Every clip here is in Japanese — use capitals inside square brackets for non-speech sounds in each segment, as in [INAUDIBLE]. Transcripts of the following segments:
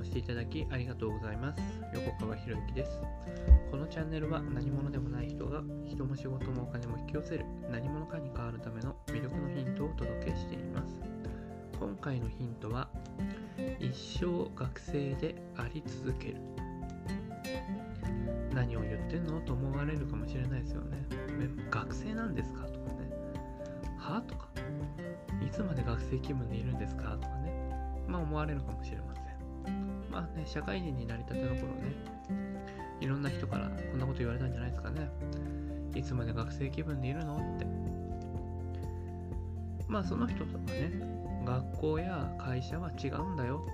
をしていただきありがとうございます。横川博之です。このチャンネルは何者でもない人が人も仕事もお金も引き寄せる何者かに変わるための魅力のヒントをお届けしています。今回のヒントは一生学生であり続ける。何を言ってんの？と思われるかもしれないですよね。学生なんですか？とかね。は？とか。いつまで学生気分でいるんですか？とかね。まあ思われるかもしれません。まあね、社会人になりたての頃ね、いろんな人からこんなこと言われたんじゃないですかね。いつまで学生気分でいるの？って。まあその人とかね、学校や会社は違うんだよ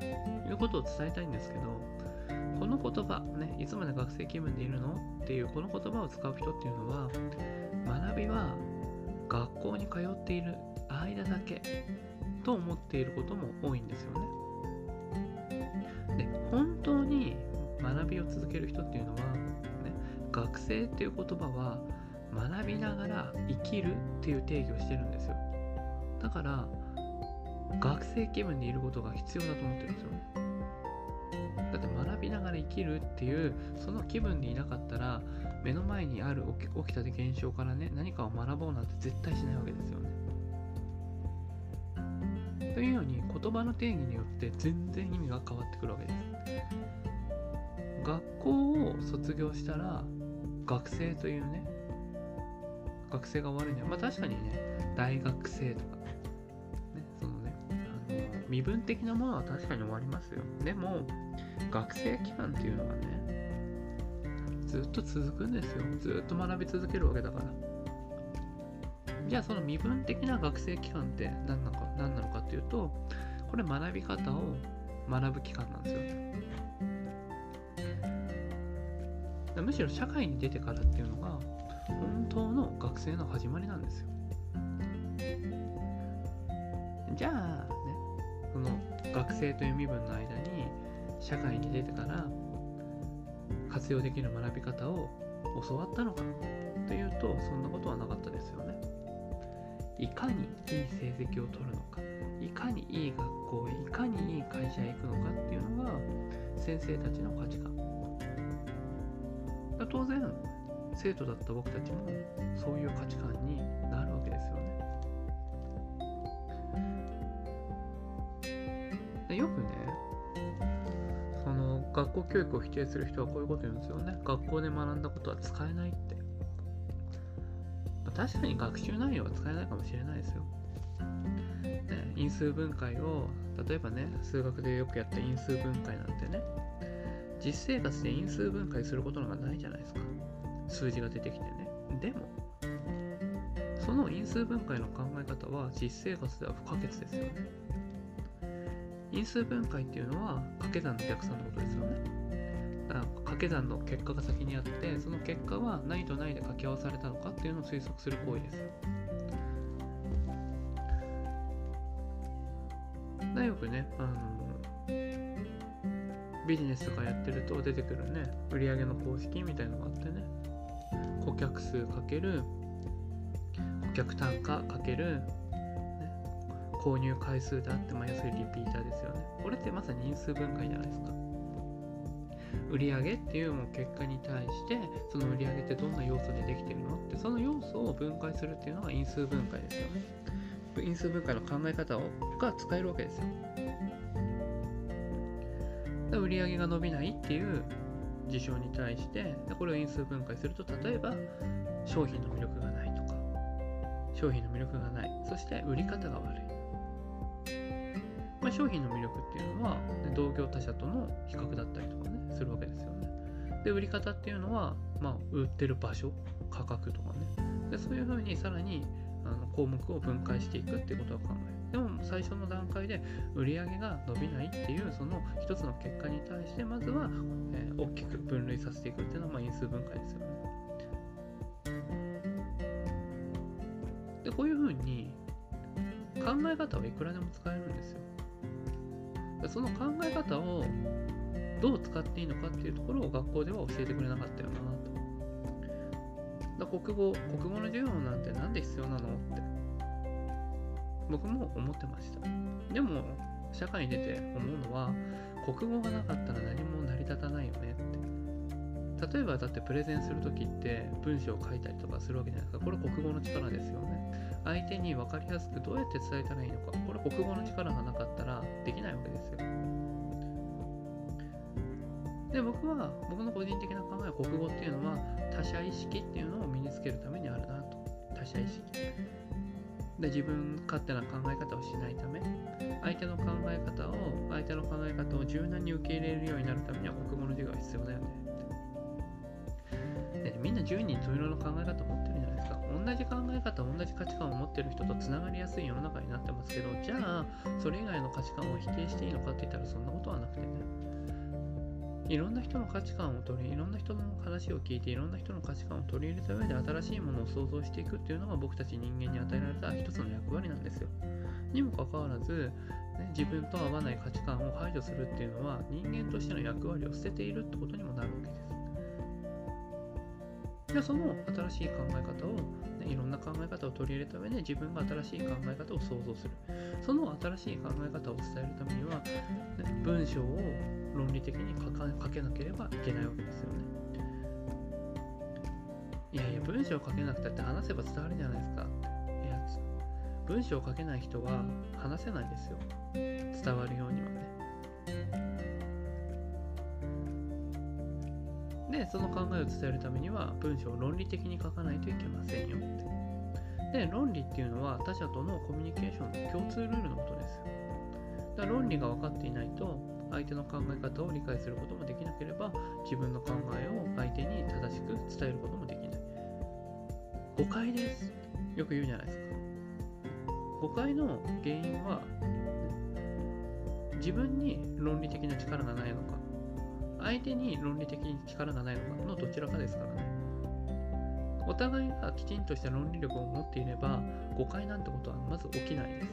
ということを伝えたいんですけど、この言葉、ね、いつまで学生気分でいるの？っていうこの言葉を使う人っていうのは、学びは学校に通っている間だけと思っていることも多いんですよね。本当に学びを続ける人っていうのは、ね、学生っていう言葉は学びながら生きるっていう定義をしてるんですよ。だから、学生気分でいることが必要だと思ってるんですよね。だって学びながら生きるっていうその気分でいなかったら目の前にある起き起きた現象からね何かを学ぼうなんて絶対しないわけですよね。というように言葉の定義によって全然意味が変わってくるわけです。学校を卒業したら学生というね学生が終わるにはまあ確かにね大学生とかねそのねあの身分的なものは確かに終わりますよ。でも学生期間っていうのはねずっと続くんですよ。ずっと学び続けるわけだから。じゃあその身分的な学生期間って何なのか何なのかっていうとこれ学び方を学ぶ期間なんですよ。むしろ社会に出てからっていうのが本当の学生の始まりなんですよ。じゃあねその学生という身分の間に社会に出てから活用できる学び方を教わったのかというとそんなことはなかったですよね。いかにいい成績を取るのかいかにいい学校へいかにいい会社へ行くのかっていうのが先生たちの価値観。当然生徒だった僕たちもそういう価値観になるわけですよね。でよくねその学校教育を否定する人はこういうこと言うんですよね。学校で学んだことは使えない。って確かに学習内容は使えないかもしれないですよ。ね、因数分解を例えばね数学でよくやった因数分解なんてね実生活で因数分解することなんかないじゃないですか。数字が出てきてね。でもその因数分解の考え方は実生活では不可欠ですよね。因数分解っていうのは掛け算の逆算のことですよね。掛け算の結果が先にあってその結果は何と何で掛け合わされたのかっていうのを推測する行為ですよ。だよくねあのビジネスとかやってると出てくるね売上の公式みたいのがあってね顧客数かける顧客単価かける、購入回数であって、まあ、要するにリピーターですよねこれってまさに因数分解じゃないですか売上っていうも結果に対してその売上ってどんな要素でできてるのってその要素を分解するっていうのが因数分解ですよね。因数分解の考え方をが使えるわけですよ。売上が伸びないっていう事象に対してこれを因数分解すると例えば商品の魅力がないとか商品の魅力がない。そして売り方が悪い。まあ、商品の魅力っていうのは、ね、同業他社との比較だったりとかねするわけですよね。で売り方っていうのは、まあ、売ってる場所価格とかねでそういうふうにさらにあの項目を分解していくっていうことを考えるでも最初の段階で売り上げが伸びないっていうその一つの結果に対してまずは、えー、大きく分類させていくっていうのは、まあ、因数分解ですよね。でこういうふうに考え方はいくらでも使えるんですよ。その考え方をどう使っていいのかっていうところを学校では教えてくれなかったよなと。だ国語、国語の授業なんてなんで必要なのって僕も思ってました。でも社会に出て思うのは国語がなかったら何も成り立たないよねって例えばだってプレゼンする時って文章を書いたりとかするわけじゃないですかこれ国語の力ですよね相手に分かりやすくどうやって伝えたらいいのか国語の力がなかったらできないわけですよ。で僕は僕の個人的な考えは国語っていうのは他者意識っていうのを身につけるためにあるなと。他者意識。で自分勝手な考え方をしないため相手の考え方を相手の考え方を柔軟に受け入れるようになるためには国語の授業が必要だよねでみんな10人十色の考え方を持ってる同じ考え方同じ価値観を持ってる人とつながりやすい世の中になってますけどじゃあそれ以外の価値観を否定していいのかって言ったらそんなことはなくてねいろんな人の価値観を取り、いろんな人の話を聞いて、いろんな人の価値観を取り入れた上で新しいものを想像していくっていうのが僕たち人間に与えられた一つの役割なんですよ。にもかかわらず、ね、自分と合わない価値観を排除するっていうのは人間としての役割を捨てているってことにもなるわけです。でその新しい考え方を、ね、いろんな考え方を取り入れた上で自分が新しい考え方を想像する。その新しい考え方を伝えるためには、ね、文章を論理的に書か書けなければいけないわけですよね。いやいや文章を書けなくたって話せば伝わるじゃないですか。いや文章を書けない人は話せないですよ。伝わるようにはでその考えを伝えるためには文章を論理的に書かないといけませんよって。で論理っていうのは他者とのコミュニケーションの共通ルールのことですだから論理が分かっていないと相手の考え方を理解することもできなければ自分の考えを相手に正しく伝えることもできない。誤解です。よく言うじゃないですか。誤解の原因は自分に論理的な力がないのか相手に論理的に力がないのかのどちらかですからね。お互いがきちんとした論理力を持っていれば誤解なんてことはまず起きないです。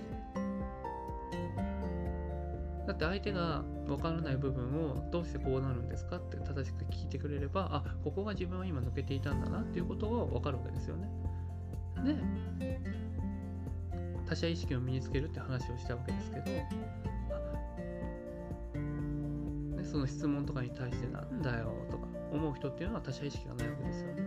だって相手が分からない部分をどうしてこうなるんですかって正しく聞いてくれればあここが自分は今抜けていたんだなっていうことが分かるわけですよね。で他者意識を身につけるって話をしたわけですけどその質問とかに対してなんだよとか思う人っていうのは他者意識がないわけですよね。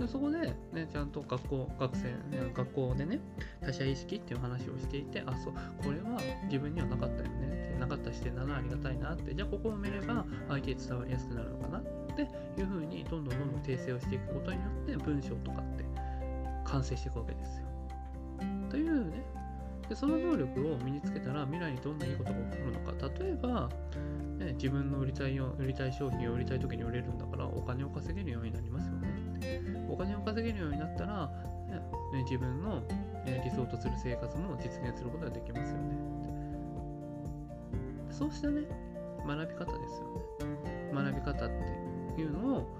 でそこで、ね、ちゃんと学校、学生、学校でね、他者意識っていう話をしていて、あ、そう、これは自分にはなかったよねって、なかった視点だな、ありがたいなって、じゃあここを埋めれば相手に伝わりやすくなるのかなっていうふうに、どんどんどんどん訂正をしていくことによって、文章とかって完成していくわけですよ。というね、でその能力を身につけたら未来にどんないいことが起こるのか。例えば、ね、自分の売りたいよ売りたい商品を売りたい時に売れるんだからお金を稼げるようになりますよね。お金を稼げるようになったら、ね、自分の理想とする生活も実現することができますよね。そうしたね学び方ですよね。学び方っていうのを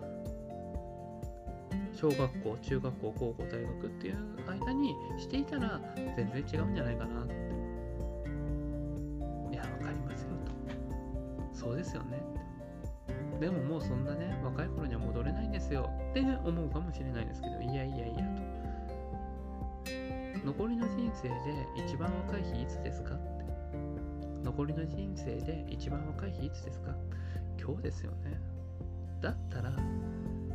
小学校中学校高校大学っていう間にしていたら全然違うんじゃないかなっていや分かりますよとそうですよね。でももうそんなね若い頃には戻れないんですよ。って思うかもしれないですけどいやいやいやと。残りの人生で一番若い日いつですか？って残りの人生で一番若い日いつですか？今日ですよね。だったら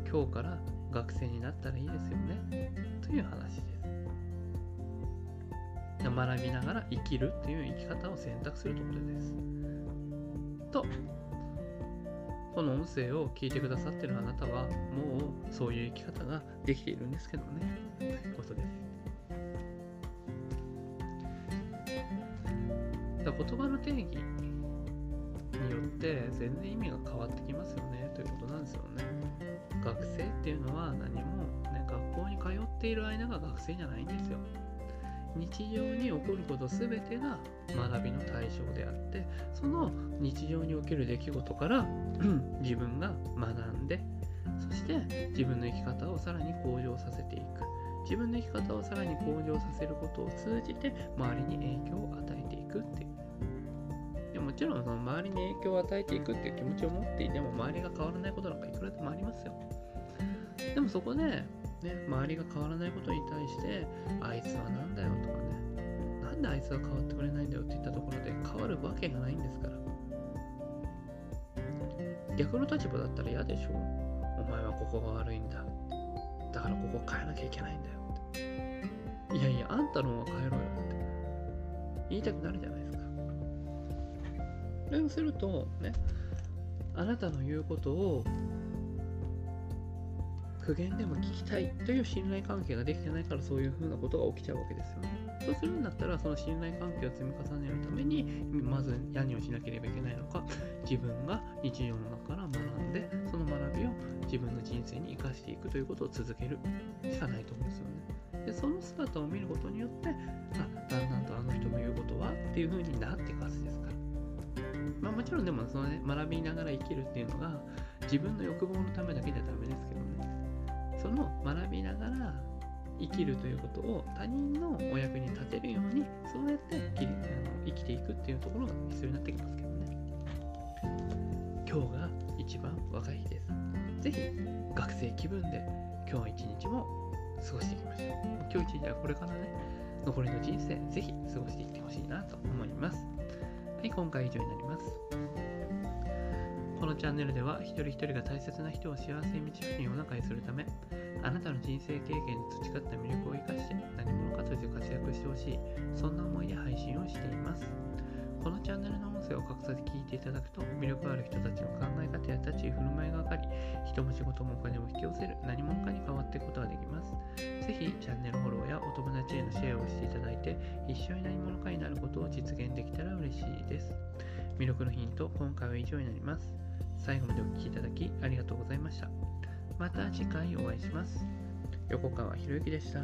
今日から学生になったらいいですよね。という話です。学びながら生きるっていう生き方を選択するということです。とこの音声を聞いてくださっているあなたはもうそういう生き方ができているんですけどね。ということです。言葉の定義によって全然意味が変わってきますよねということなんですよね学生っていうのは何も、ね、学校に通っている間が学生じゃないんですよ。日常に起こること全てが学びの対象であってその日常における出来事から [CLEARS THROAT] 自分が学んでそして自分の生き方をさらに向上させていく自分の生き方をさらに向上させることを通じて周りに影響を与えていくっていうもちろんその周りに影響を与えていくっていう気持ちを持っていても周りが変わらないことなんかいくらでもありますよ。でもそこで、ね、周りが変わらないことに対して、あいつは何だよとかね、なんであいつは変わってくれないんだよって言ったところで変わるわけがないんですから。逆の立場だったら嫌でしょ。お前はここが悪いんだ。だからここを変えなきゃいけないんだよって。いやいやあんたの方が変えろよって。言いたくなるじゃないですか。そうするとねあなたの言うことを苦言でも聞きたいという信頼関係ができてないからそういうふうなことが起きちゃうわけですよね。そうするんだったらその信頼関係を積み重ねるためにまず何をしなければいけないのか自分が日常の中から学んでその学びを自分の人生に生かしていくということを続けるしかないと思うんですよね。でその姿を見ることによってあだんだんとあの人の言うことはっていうふうになっていくはずです。まあ、もちろんでもその、ね、学びながら生きるっていうのが自分の欲望のためだけじゃダメですけどねその学びながら生きるということを他人のお役に立てるようにそうやって生きあの生きていくっていうところが必要になってきますけどね。今日が一番若い日です。ぜひ学生気分で今日一日も過ごしていきましょう。今日一日はこれからね残りの人生ぜひ過ごしていってほしいなと思います。はい今回以上になります。このチャンネルでは一人一人が大切な人を幸せに導くような会するためあなたの人生経験に培った魅力を生かして何者かとして活躍してほしいそんな思いで配信をしています。このチャンネルの音声を隠さず聞いていただくと魅力ある人たちの考え方や立ち居振る舞いが分かり人も仕事もお金も引き寄せる何者かに変わっていくぜひチャンネルフォローやお友達へのシェアをしていただいて一緒に何者かになることを実現できたら嬉しいです。魅力のヒント、今回は以上になります。最後までお聴きいただきありがとうございました。また次回お会いします。横川博之でした。